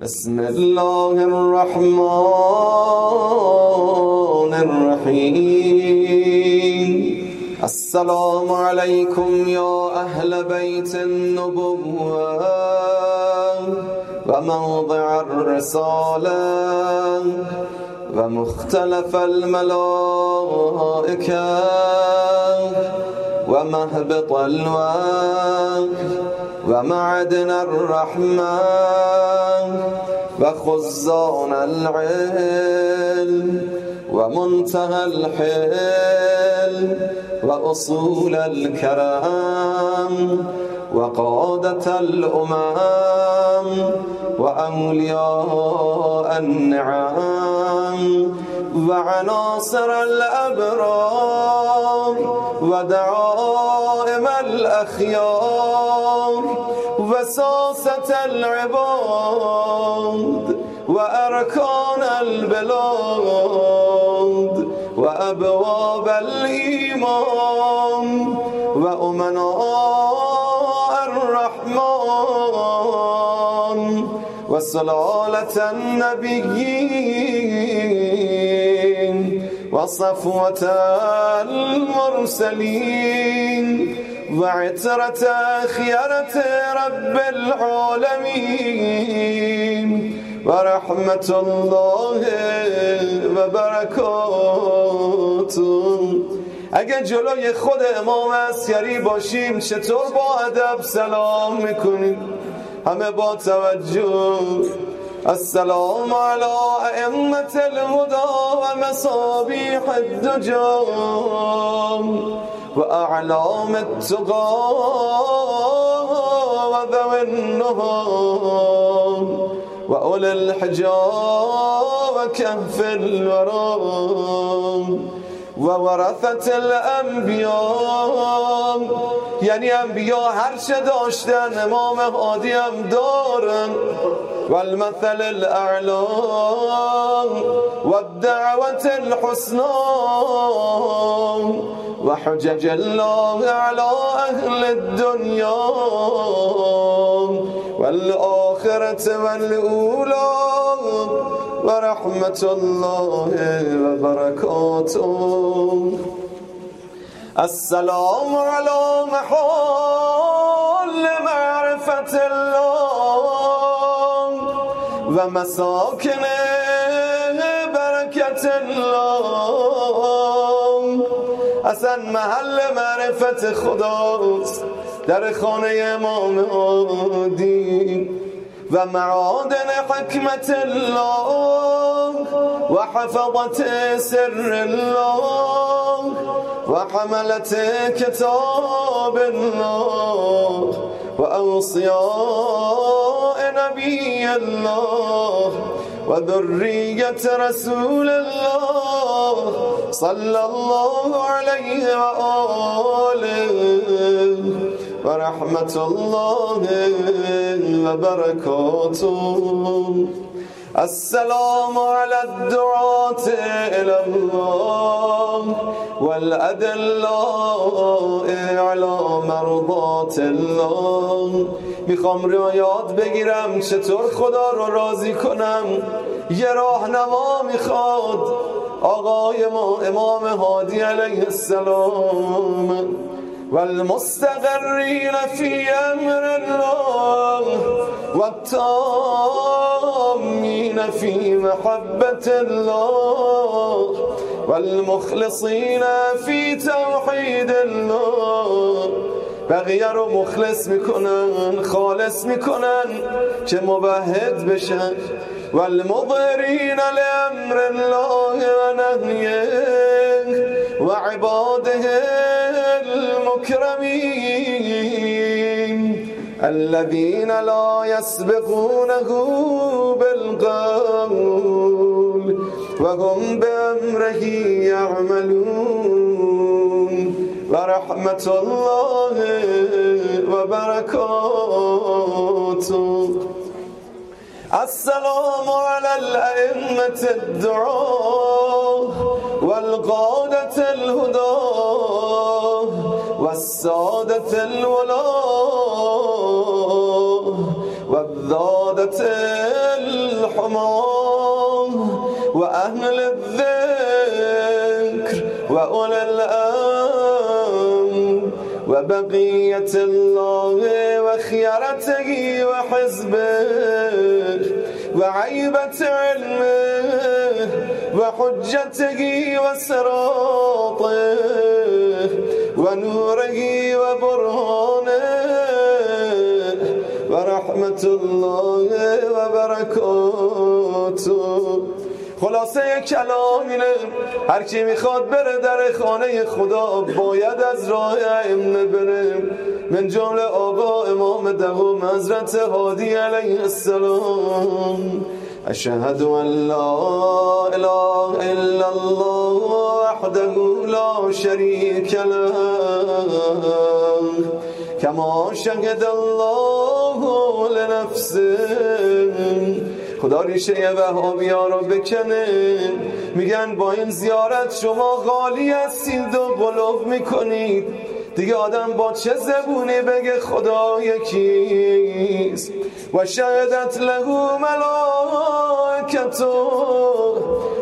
بسم الله الرحمن الرحيم. السلام عليكم يا أهل بيت النبوة وموضع الرسالة ومختلف الملائكة ومهبط الوحي ومعدن الرحمة وخزان العلم ومنتهى الحلم وأصول الكرم وقادة الأمم وأولياء النعم وعناصر الأبرار ودعائم الأخيار وساسة العباد وأركان البلاد وأبواب الإيمان وأمناء الرحمن وسلالة النبيين وصفوة المرسلين وعترة خيرة رب العالمين ورحمة الله وبركاته. اگه جلوی خود امام اسکری باشیم چطور با ادب سلام می‌کنیم؟ همه با توجه. السلام على أئمة الهدى ومصابيح الدجى وأعلام التقى وذوي النهى وأولي الحجى وكهف الورى و الانبیاء یعنی انبیا هر چه داشتن امام هادی هم دارن. و المثل الاعلا و الدعوت الحسنا و حجج الله على أهل الدنيا والآخرة والأولى ورحمة الله وبركاته السلام على محل معرفة الله ومساكن بركة الله. اصلا محل معرفت خداست در خانه امام عادی. و معادن حکمت الله و حفظت سر الله و حملت کتاب الله و اوصیاء نبی الله و ذریت رسول الله صلی الله علیه و ورحمة الله وبركاته السلام على الدعاة إلى الله والأدلاء على مرضات الله. می‌خوام رو بگیرم چطور خدا رو راضی کنم؟ یه راهنما می‌خواد آقای ما امام هادی علیه السلام. والمستقرين في أمر الله والتامين في محبة الله والمخلصين في توحيد الله. بقیه رو مخلص میکنن خالص میکنن که مبهد بشن. والمظهرین لأمر الله و نهیه و عباده المكرمين الذين لا يسبقونه بالقول وهم بأمره يعملون ورحمة الله وبركاته. السلام على الأئمة الدعاء. والقادة الهدى والسادة الولاء والذادة الحمام وأهل الذكر وأولى الأمر وبقية الله وخيرته وحزبه وعيبة علمه وحجته وسراطه ونوره وبرهانه ورحمة الله وبركاته خلاصه کلام اینه هر کی می‌خواد بره در خانه خدا باید از راه ائمه بره. من جمله آقا امام دهم حضرت هادی علیه السلام. اشهد ان لا اله الا الله وحده لا شريك له. كما شهد الله لنفسه. خدا ریشه وهابی ها رو بکنه میگن با این زیارت شما غالی هستید و غلو می‌کنید. دیگه آدم با چه زبونی بگه خدا یکیست و شهدت له ملائكته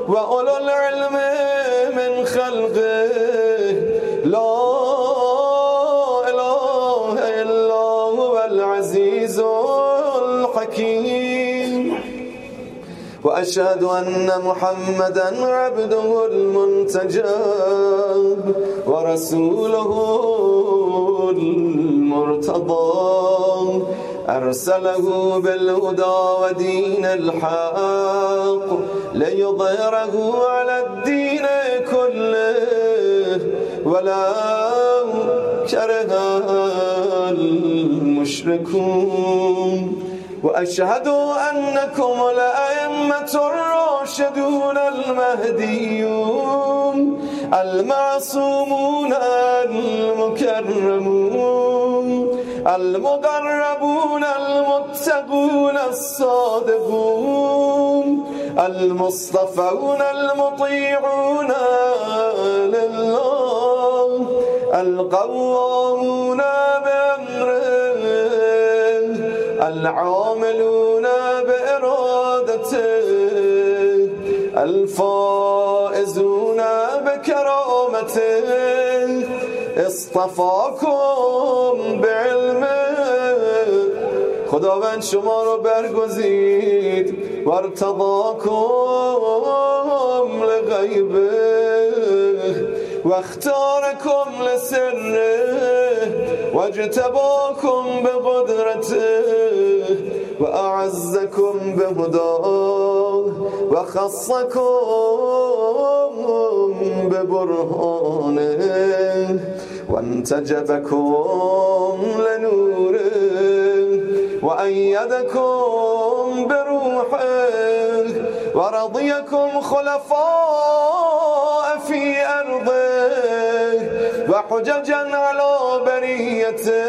و اولو العلم من خلقه. لا إله إلا هو العزیز الحکیم وأشهد أن محمدا عبده المنتجب ورسوله المرتضى. أرسله بالهدى ودين الحق ليظهره على الدين كله. ولا كره المشركون. وأشهد أنكم الأئمة الراشدون المهديون المعصومون المكرمون. المقربون المتقون الصادقون المصطفون المطيعون لله القوامون بأمره العاملون بإرادته الفائزون بكرامته. اصطفاکم به خداوند شما رو برگزید. و ارتضاکم لغیبه و اختارکم لسره و اجتباکم به قدرته و اعزکم به و خصکم به برهانه. وانتجبكم لنوره وأيدكم بروحه ورضيكم خلفاء في أرضه وحججا على بریته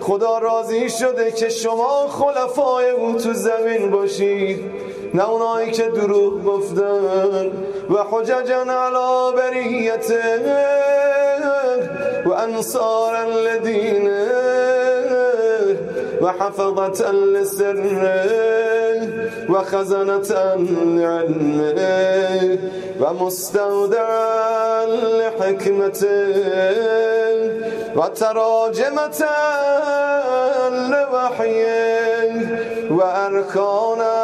خدا راضی شده که شما خلفای او تو زمین باشید نه اونایی که دروغ گفتن و حججا علی بریته و انصارا لدینه وحفظة لسره وخزنة لعلمه ومستودعا لحكمته وتراجمة لوحيه وأركانا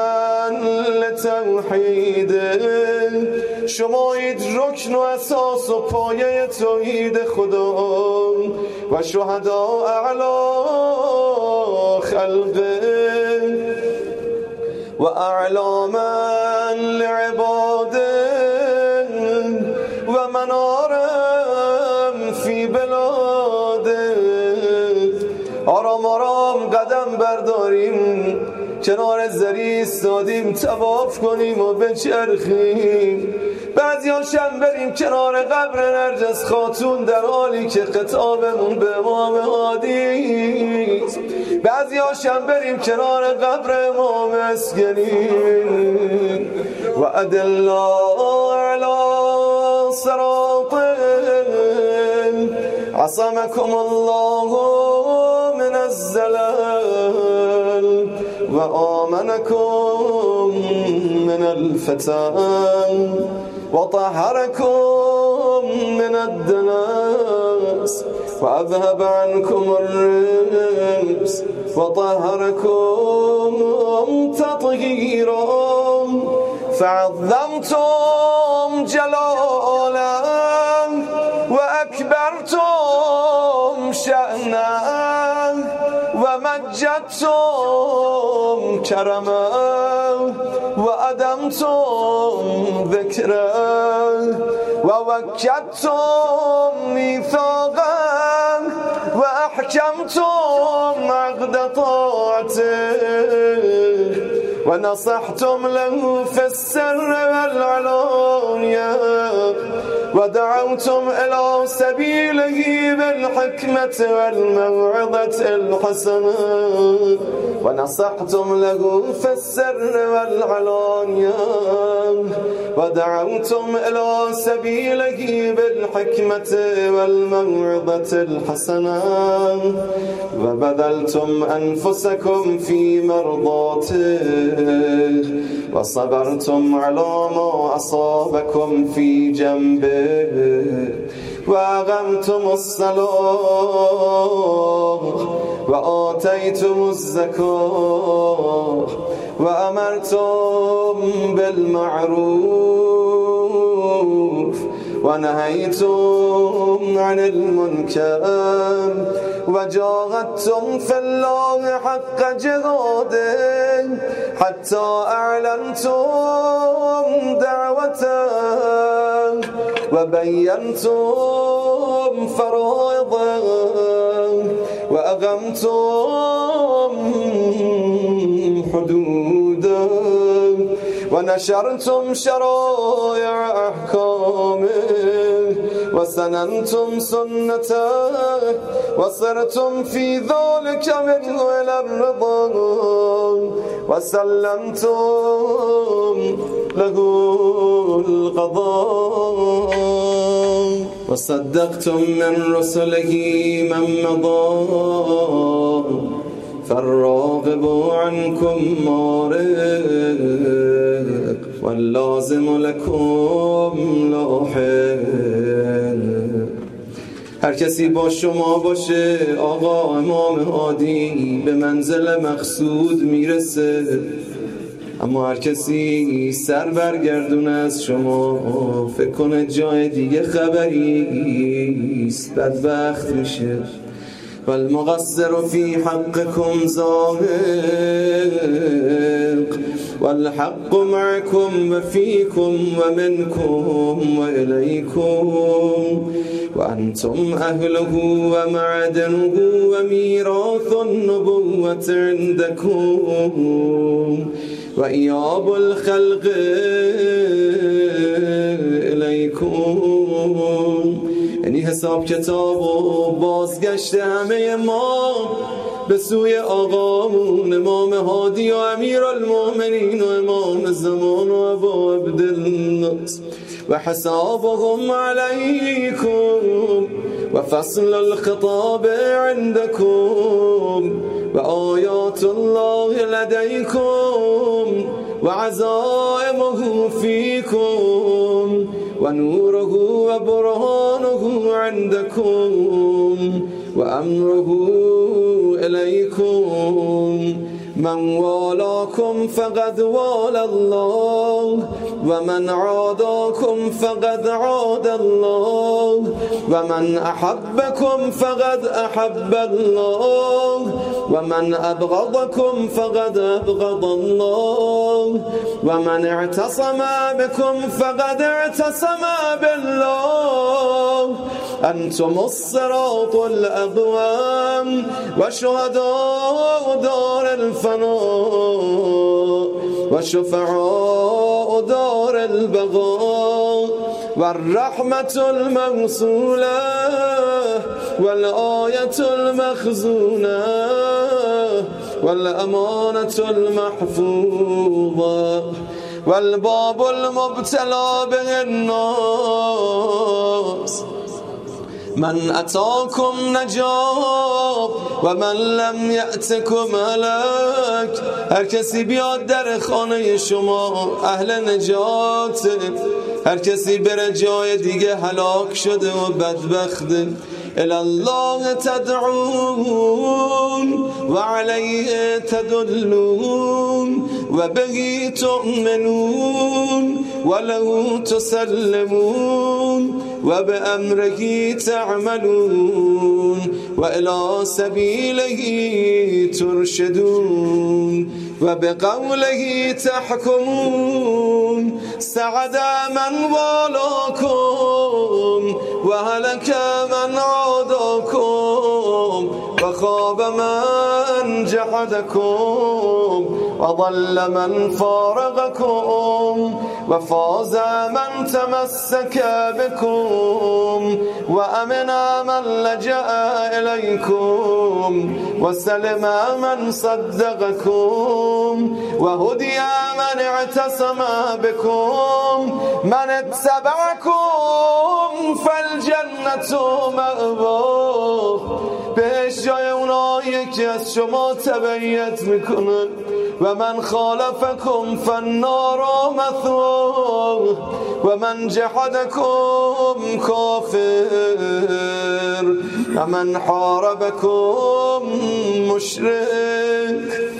لتوحیده شمایید رکن و اساس و پایه توحید خدا و شهدا اعلا خلقه و اعلاما لعباده و منارم فی بلاده آرام آرام قدم برداریم کنار زری استادیم تواف کنیم و بچرخیم. بعضی هاشم بریم کنار قبر نرجس خاتون در حالی که خطابمون به امام هادی بعضی هاشم بریم کنار قبر امام اسگری و ادلا علی صراط. عصمكم الله من الزلال وآمنكم من الفتن. وطهركم من الدنس وأذهب عنكم الرجس وطهركم تطهيرا فعظمتم جلالا ومجدتم كرما وأدمتم ذكرا ووكدتم ميثاقا وأحكمتم عقد طاعته ونصحتم له في السر والعلانية ودعوتم إلى سبيله بالحكمة والموعظة الحسنة. ونصحتم له في السر والعلانية. ودعوتم إلى سبيله بالحكمة والموعظة الحسنة. وبذلتم أنفسكم في مرضاته. وصبرتم على ما أصابكم في جنبه. وأغمتم الصلاة وآتيتم الزكاة وأمرتم بالمعروف ونهيتم عن المنكر وجاهدتم في الله حق جهاده حتى أعلنتم دعوته. وبينتم فرائضه وأغمتم حدوده ونشرتم شرائع أحكامه وسننتم سنته وصرتم في ذلك منه الرضا وسلمتم له القضاء. وصدقتم من رسله من مضى. فالراغب عنكم مارق واللازم لكم لاحق. هر کسی با شما باشه آقا امام هادی به منزل مقصود می‌رسه. اما هر کسی سر برگردون از شما فکر کنه جای دیگه خبری است بدبخت میشه. والمغسر في حقكم زاهق. والحق معكم وفيكم ومنكم وإليكم وأنتم أهله ومعدنه وميراث النبوة عندكم. وإياب الخلق إليكم. یعنی حساب کتاب و بازگشت همه ما. به سوی آقامون امام هادی و امیر المؤمنین و امام زمان و ابا عبدالناس و حسابهم علیکم و فصل الخطاب عندكم و آیات الله لديكم و عزائمه فيكم ونوره وبرهانه عندكم وأمره إليكم. من والاكم فقد والى الله ومن عاداكم فقد عاد الله ومن أحبكم فقد أحب الله ومن أبغضكم فقد أبغض الله ومن اعتصم بكم فقد اعتصم بالله. أنتم الصراط الأقوام وشهداء دار الفناء وشفعاء دار البغاء والرحمة الموصولة والآية المخزونة والأمانة المحفوظة والباب المبتلى به الناس من اتاكم نجاب و من لم یأتکم هلک هر کسی بیاد در خانه شما اهل نجات. هر کسی بره جای دیگه هلاک شده و بدبخته. الله تدعون وعليه تدلون وبه تؤمنون وله تسلمون. وبأمره تعملون وإلى سبيله ترشدون وبقوله تحكمون سعد من والاكم وهلك من عاداكم وخاب من جحدكم وضل من فارغكم وفاز من تمسك بكم وأمن من لجأ إليكم وسلم من صدقكم وهدي من اعتصم بكم من اتبعكم فالجنة مأواه. بهش جای اونایی که از شما تبعیت می‌کنن و من خالفكم فالنار مثواه و من جحدكم كافر و من حاربكم مشرك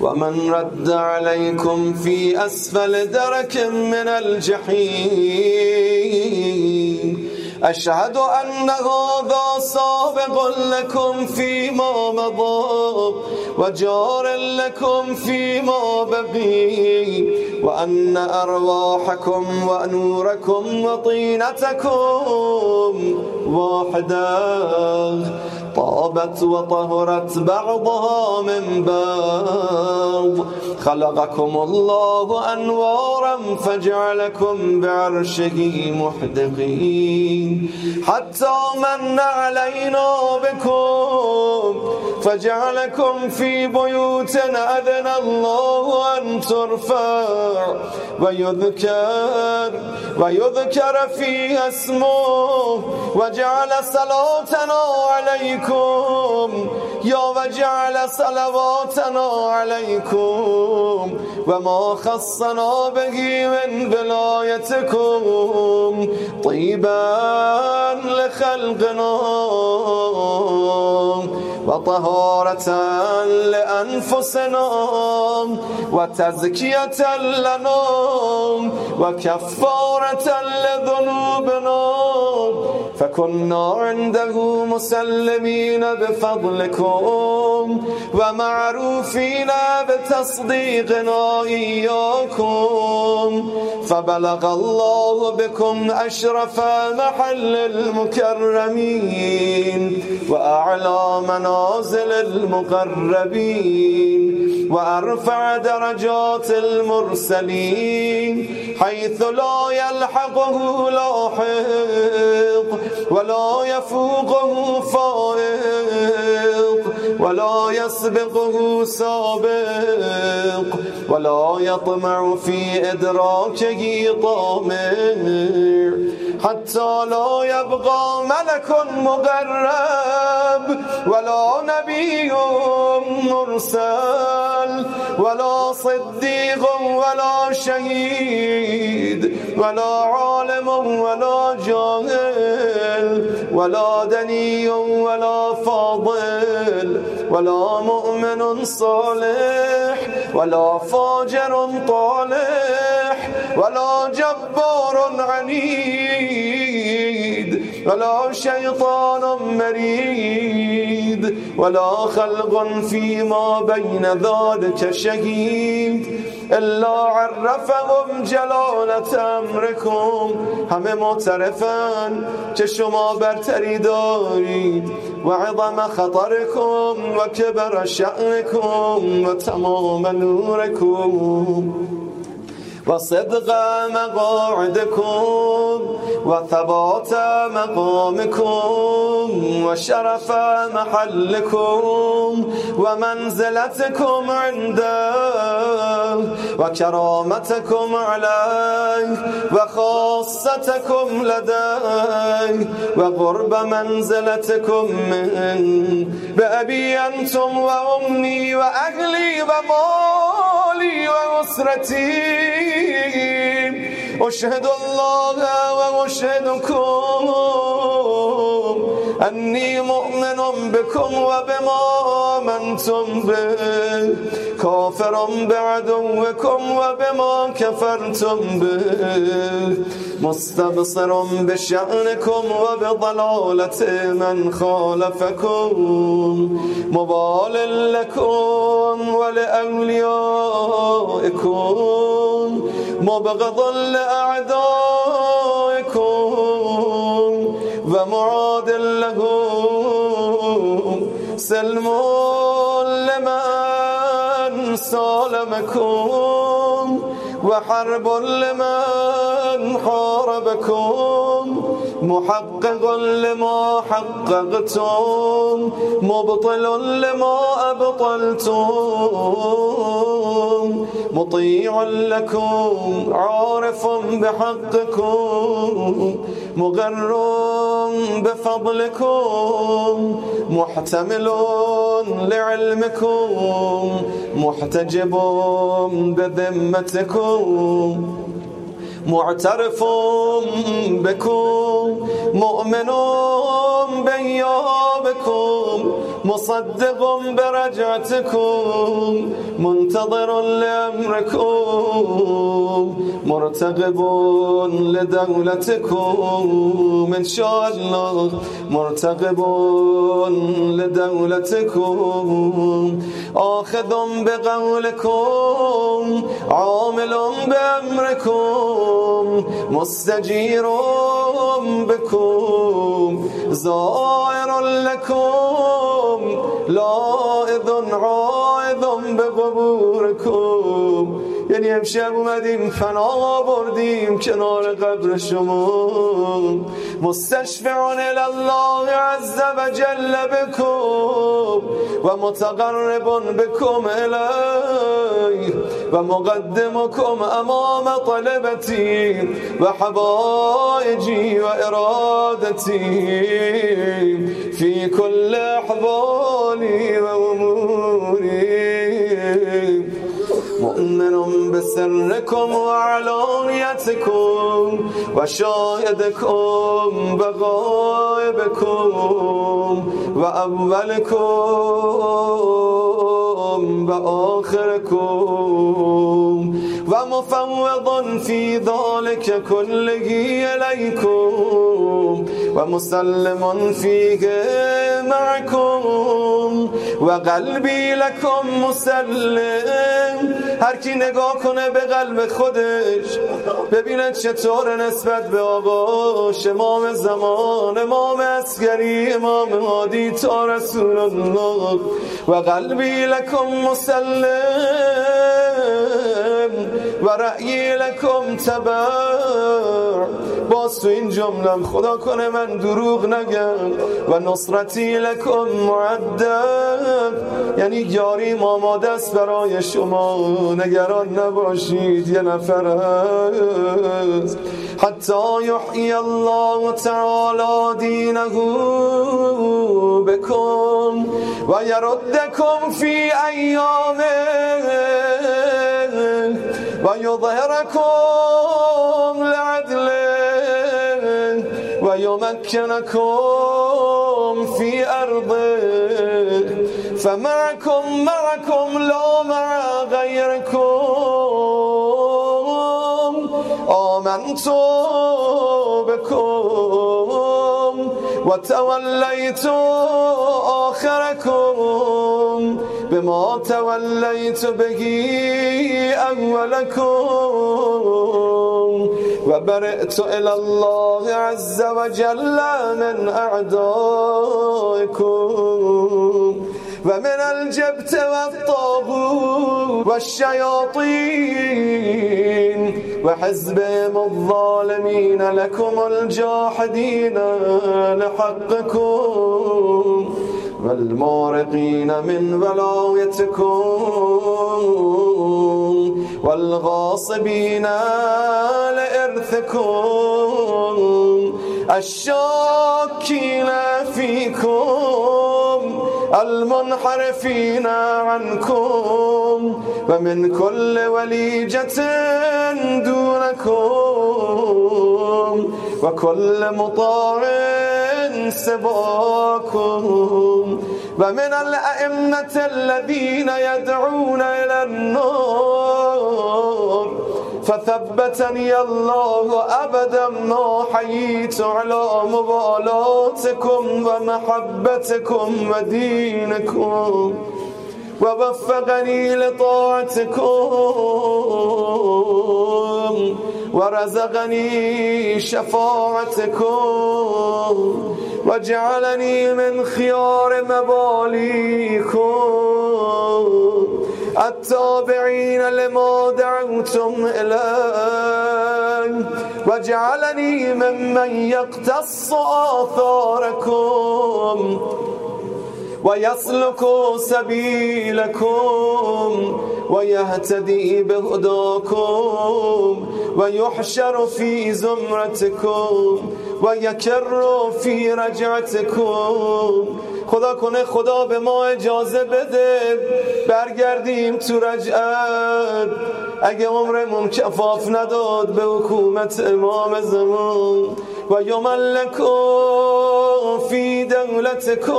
ومن رد عليكم في أسفل درك من الجحيم أشهد أن هذا سابق لكم فيما مضى وجار لكم فيما بقي وأن أرواحكم ونوركم وطينتكم واحدة طابت وطهرت بعضها من بعض. خلقكم الله أنوارا فجعلكم بعرشه محدقين. حتى من علينا بكم فجعلكم في بيوت أذن الله أن ترفع. ويذكر ويذكر فيها اسمه وجعل صلاتنا عليكم. يا وجعل صلواتنا عليكم. وما خصنا به من بلايتكم طيبا لخلقنا. وطهارة لأنفسنا. وتزكية لنا. وكفارة لذنوبنا. فكنا عنده مسلمين بفضلكم ومعروفين بتصديقنا إياكم فبلغ الله بكم أشرف محل المكرمين وأعلى منازل المقربين وأرفع درجات المرسلين حيث لا يلحقه لاحق. ولا يفوقه فائق ولا يسبقه سابق ولا يطمع في إدراكه طامع. حتى لا يبقى ملك مقرب ولا نبي مرسل ولا صديق ولا شهيد ولا عالم ولا جاهل ولا دني ولا فاضل ولا مؤمن صالح ولا فاجر طالح ولا جبار عنيد ولا شيطان مريد ولا خلق فيما بين ذلك شهيد. الا عرفهم جلالت امركم همه معترفن که شما برتری دارید. و عظم خطركم و کبر شأنكم و تمام نوركم وصدق مقاعدكم وثبات مقامكم وشرف محلكم ومنزلتكم عنده وكرامتكم علي وخاصتكم لدي وقرب منزلتكم من بأبي أنتم وأمي وأهلي ومالي وأسرتي أشهد الله وأشهدكم أني مؤمن بكم وبما آمنتم به. كافر بعدوكم وبما كفرتم به. مستبصر بشأنكم وبضلالة من خالفكم. مبال لكم ولأوليائكم. مبغض لأعدائكم. ومعاد لهم سلم لمن سالمكم وحرب لمن حاربكم محقق لما حققتم مبطل لما أبطلتم مطيع لكم عارف بحقكم مغر بفضلكم محتمل لعلمكم محتجب بذمتكم معترف بكم مؤمن بيابكم مصدق برجعتكم منتظر لأمركم مرتقب لدولتكم. إن شاء الله مرتقب لدولتكم. آخذ بقولكم عامل بأمركم مستجير بكم. زائر لكم. لائذ عائذ بقبوركم یعنی امشب اومدیم فنا بردیم کنار قبر شما. مستشفعان الله عز و جل بکم و متقرب بکم الی و مقدمكم أمام طلبتی و حبایجی و ارادتی فی به سرکم و علانیتکم و شاهدکم و غایبکم و اولکم و آخرکم. وآخركم ومفوض في ذلك كله إليكم ومسلم فيه معكم وقلبي لكم مسلم. هر کی نگاه کنه به قلب خودش ببینه چطور نسبت به آقا امام زمان امام اسگری امام هادی تا رسول الله. و قلبی لکم مسلم. و رأیی لکم تبع. باز تو این جملم خدا کنه من دروغ نگم و نصرتی لکم معدة یعنی یاری آماده است برای شما نگران نباشید یه نفر هست حتی یحیی الله تعالی دینه بکن و یردکم فی ایامه. و یظهرکم لعدله و یمکنکم فی ارضه فمعكم معكم لا مع غيركم. آمنت بكم وتوليت آخركم. بما توليت به أولكم. وبرئت إلى الله عز وجل من أعدائكم. ومن الجبت والطاغوت والشياطين. وحزبهم الظالمين لكم الجاحدين لحقكم. والمارقين من ولايتكم والغاصبين لإرثكم الشاكين فيكم المنحرفين عنكم ومن كل وليجة دونكم وكل سباكم ومن الأئمة الذين يدعون إلى النار فثبتني الله أبدا ما حييت على مبالاتكم ومحبتكم ودينكم. ووفقني لطاعتكم. ورزقني شفاعتكم. وجعلني من خيار مباليكم التابعين لما دعوتم إليه. وجعلني ممن يقتص آثاركم. ويسلك سبيلكم. ويهتدي بهداكم. ويحشر في زمرتكم. ويكر في رجعتكم خدا کنه خدا به ما اجازه بده برگردیم تو رجعت. اگه عمرمون کفاف نداد به حکومت امام زمان و یملکو فی دولتکم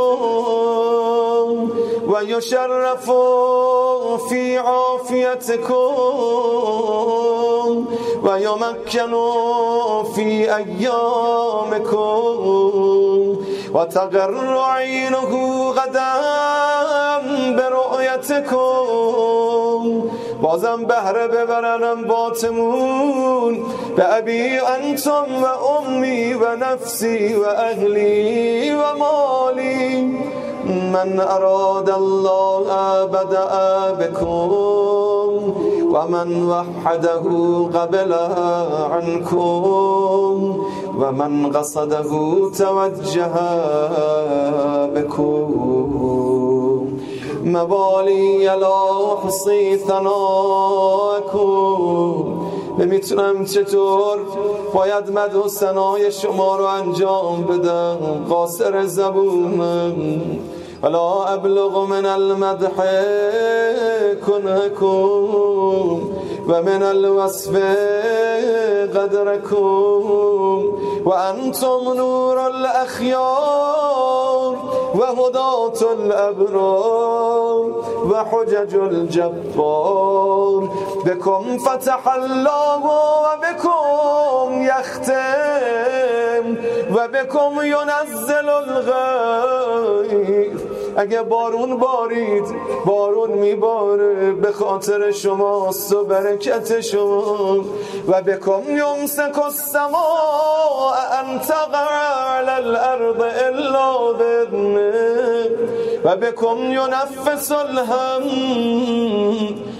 و یشرف فی عافیتکم و یمکن فی ایامکم و بازم بهره ببرنم باتمون به ابی انتم و امی و نفسی و اهلی و مالی. من اراد الله بدأ بكم ومن وحده قبل عنكم ومن قصده توجه بكم مبالی لا احصی ثناکم نمی‌تونم چطور باید مد و سنای شما رو انجام بدم قاصر زبونم ولا ابلغ من المدح کنکم و من الوصف قدركم وأنتم نور الأخيار وهداة الأبرار وحجج الجبار بكم فتح الله وبكم يختم وبكم ينزل الغيث اگه بارون بارید بارون میباره. به خاطر شماست و برکت شما. و بکم یمسک السماء ان تقع على الارض الا بذنه و بکم ینفس الهم.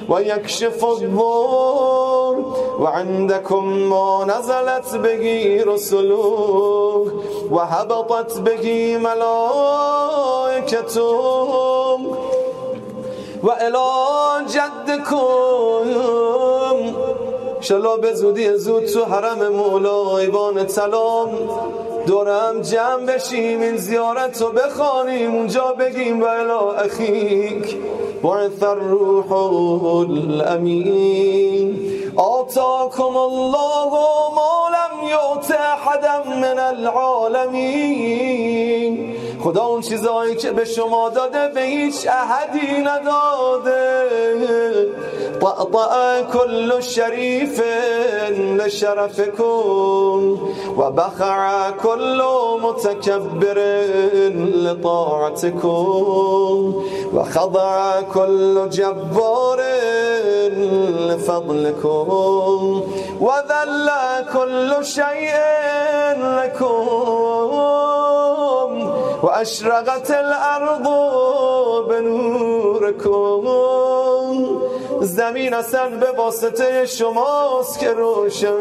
ويكشف الضر وعندكم ما نزلت به رسله وهبطت به ملائكته وإلى جدكم ایشالا به زودی زود تو حرم مولا ایوان طلام. دورم جمع بشیم این زیارت رو بخوانیم اونجا بگیم و والی اخیک. بعث الروح الامین آتاكم الله ما لم یعط أحدا من العالمین خدا اون چیزایی که به شما داده به هیچ احدی نداده. طعطع کل شریف لشرفکن و بخع کل متکبر لطاعتکن و خضع کل جبار لفضلكم وذل كل شيء لكم وأشرقت الأرض بنوركم زمین اصلا به واسطه شماست که روشن.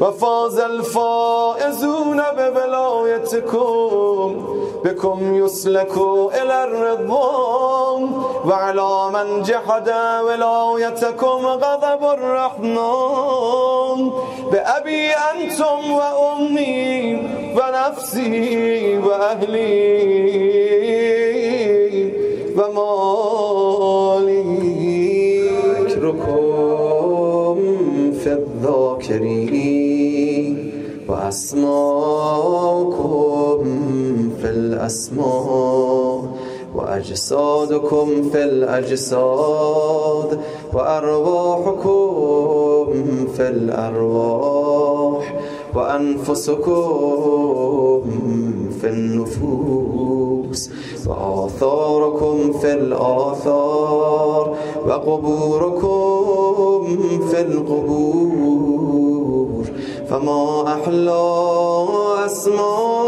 و فاز الفائزون به ولایتکم بكم يسلك إلى الرضوان وعلى من جحد ولايتكم غضب الرحمن بأبي أنتم وأمي ونفسي وأهلي ومالي. ذكركم في الذاكرين وأسماءكم الأسماء وأجسادكم في الأجساد وأرواحكم في الأرواح وأنفسكم في النفوس وآثاركم في الآثار وقبوركم في القبور. فما أحلى أسماءكم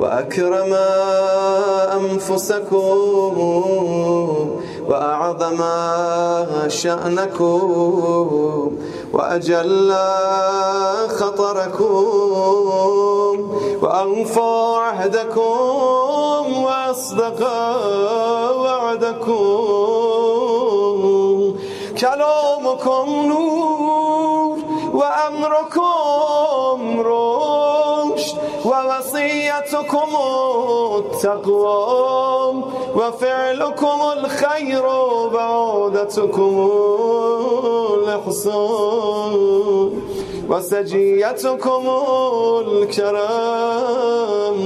وأكرم أنفسكم وأعظم شأنكم وأجل خطركم وأنفى عهدكم وأصدق وعدكم. كلامكم نور وأمركم رشد ووصيتكم التقوى وفعلكم الخير وعودتكم الإحسان وسجيتكم الكرم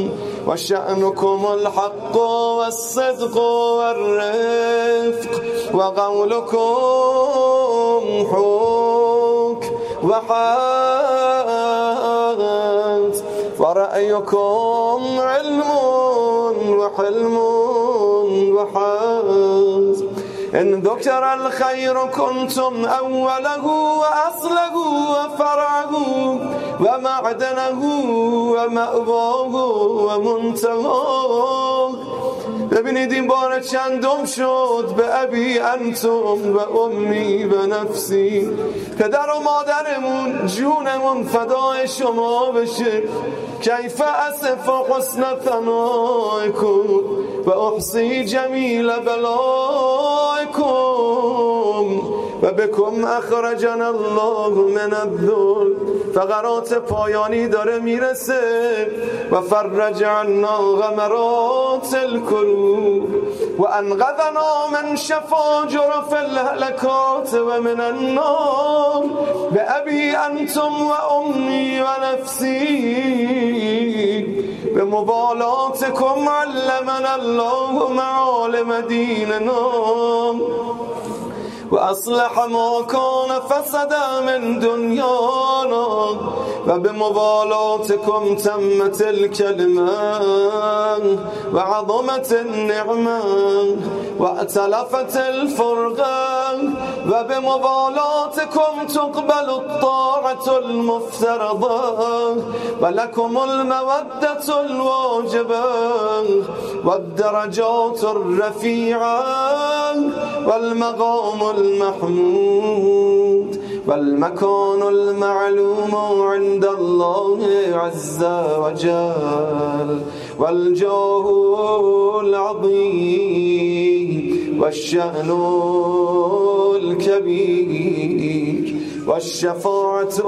وشأنكم الحق والصدق والرفق وقولكم حك وحات ورأيكم علم وحلم وحات إن ذكر الخير كنتم أوله وأصله وفرعه ومعدنه ومأواه ومنتهاه. ببینید این بار چندم شد به ابی انتم و امی و نفسی. پدر و مادرمون جونمون فدای شما بشه. كيف أسف حسن ثنائكم وأحصي جميل بلائكم؟ و بکم اخرجنا الله من الذل. فقرات پایانی داره می‌رسه و فرج عنا غمرات الکروب. و انقذنا من شفاجر في الهلكات و من النار. به ابی انتم و امی و نفسی. به مبالاتكم علمنا الله معالم دیننا واصلح ما كان فسد من دنيانا کم تم تلك الكلمه عظمت النعمه وأتلفت الفرقة وبمبالاتكم تقبل الطاعة المفترضة ولكم المودة الواجبة والدرجات الرفيعة والمقام المحمود. والمكان المعلوم عند الله عز وجل والجاه العظيم والشأن الكبير والشفاعة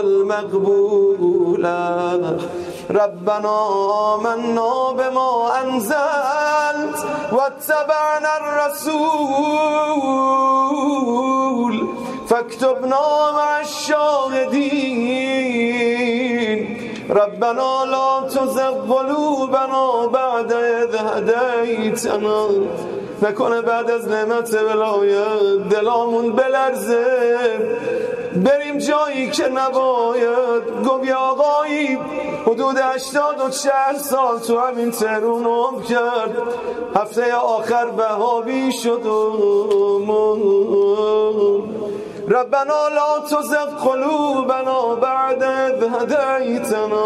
المقبولة. ربنا آمنا بما أنزلت واتبعنا الرسول. فاكتبنا مع الشاهدين. ربنا لا تزغ قلوبنا بعد إذ هديتنا. نکنه بعد از نعمت ولایت دلامون بلرزه. بریم جایی که نباید. گفت آقایی حدود هشتاد و چهل سال تو همین تهرون عمر کرد. هفته آخر بهایی شد و ربنا لا تزغ قلوبنا بعد اذ هديتنا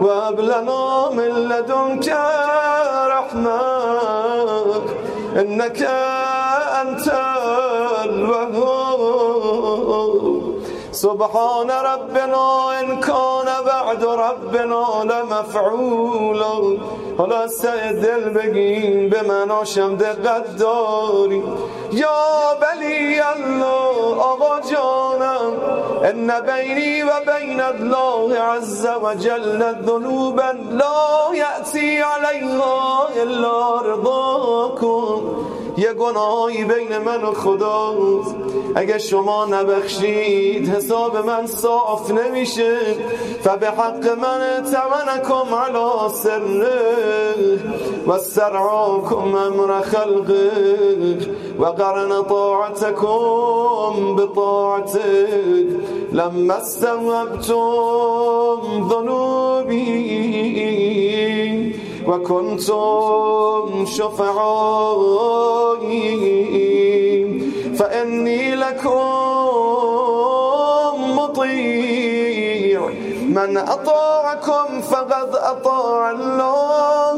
وهب لنا من لدنك رحمة إنك أنت سبحان ربنا إن كان بعد ربنا لمفعولا حالا سعی دل بگیم به من دقت داری. یا بلی جانم ان بینی و بین الله عز و جل ذنوبا لا یأتی علیها الا رضاکم یه گناهی بین من و خداست اگه شما نبخشید حساب من صاف نمیشه. و به حق من تمنکم علا سره. و سرعاکم امر خلقه. و قرن طاعتكم بطاعتك. لما استوبتم ذنوبي وكنتم شفعائي فإني لكم مطيع. من أطاعكم فقد أطاع الله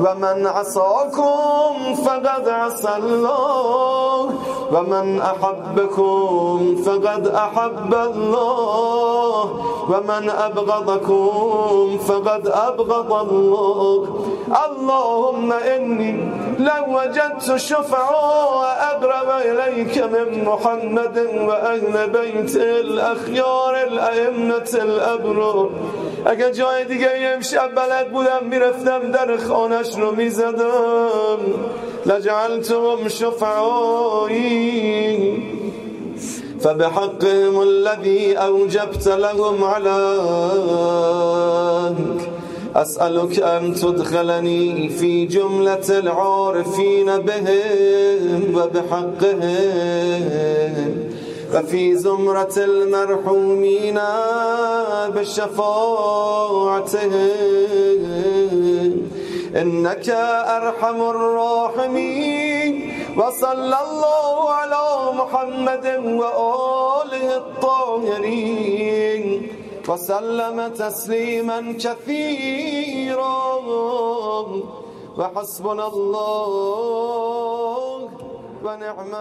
ومن عصاكم فقد عصى الله. ومن أحبكم فقد أحب الله. ومن أبغضكم فقد أبغض الله. اللهم إني لو وجدت شفعاء أقرب إليك من محمد وأهل بيت الأخيار الأئمة الأبرار. اگر جای دیگه امشب بلد بودم میرفتم در خانش رو میزدم. لجعلتهم شفعایی فبحقهم الذي أوجبت لهم عليك أسألك أن تدخلني في جملة العارفين بهم وبحقهم. وفي زمرة المرحومين بشفاعتهم. إنك أرحم الراحمين وصلى الله على محمد وآله الطاهرين. وسلم تسليما كثيرا. وحسبنا الله ونعم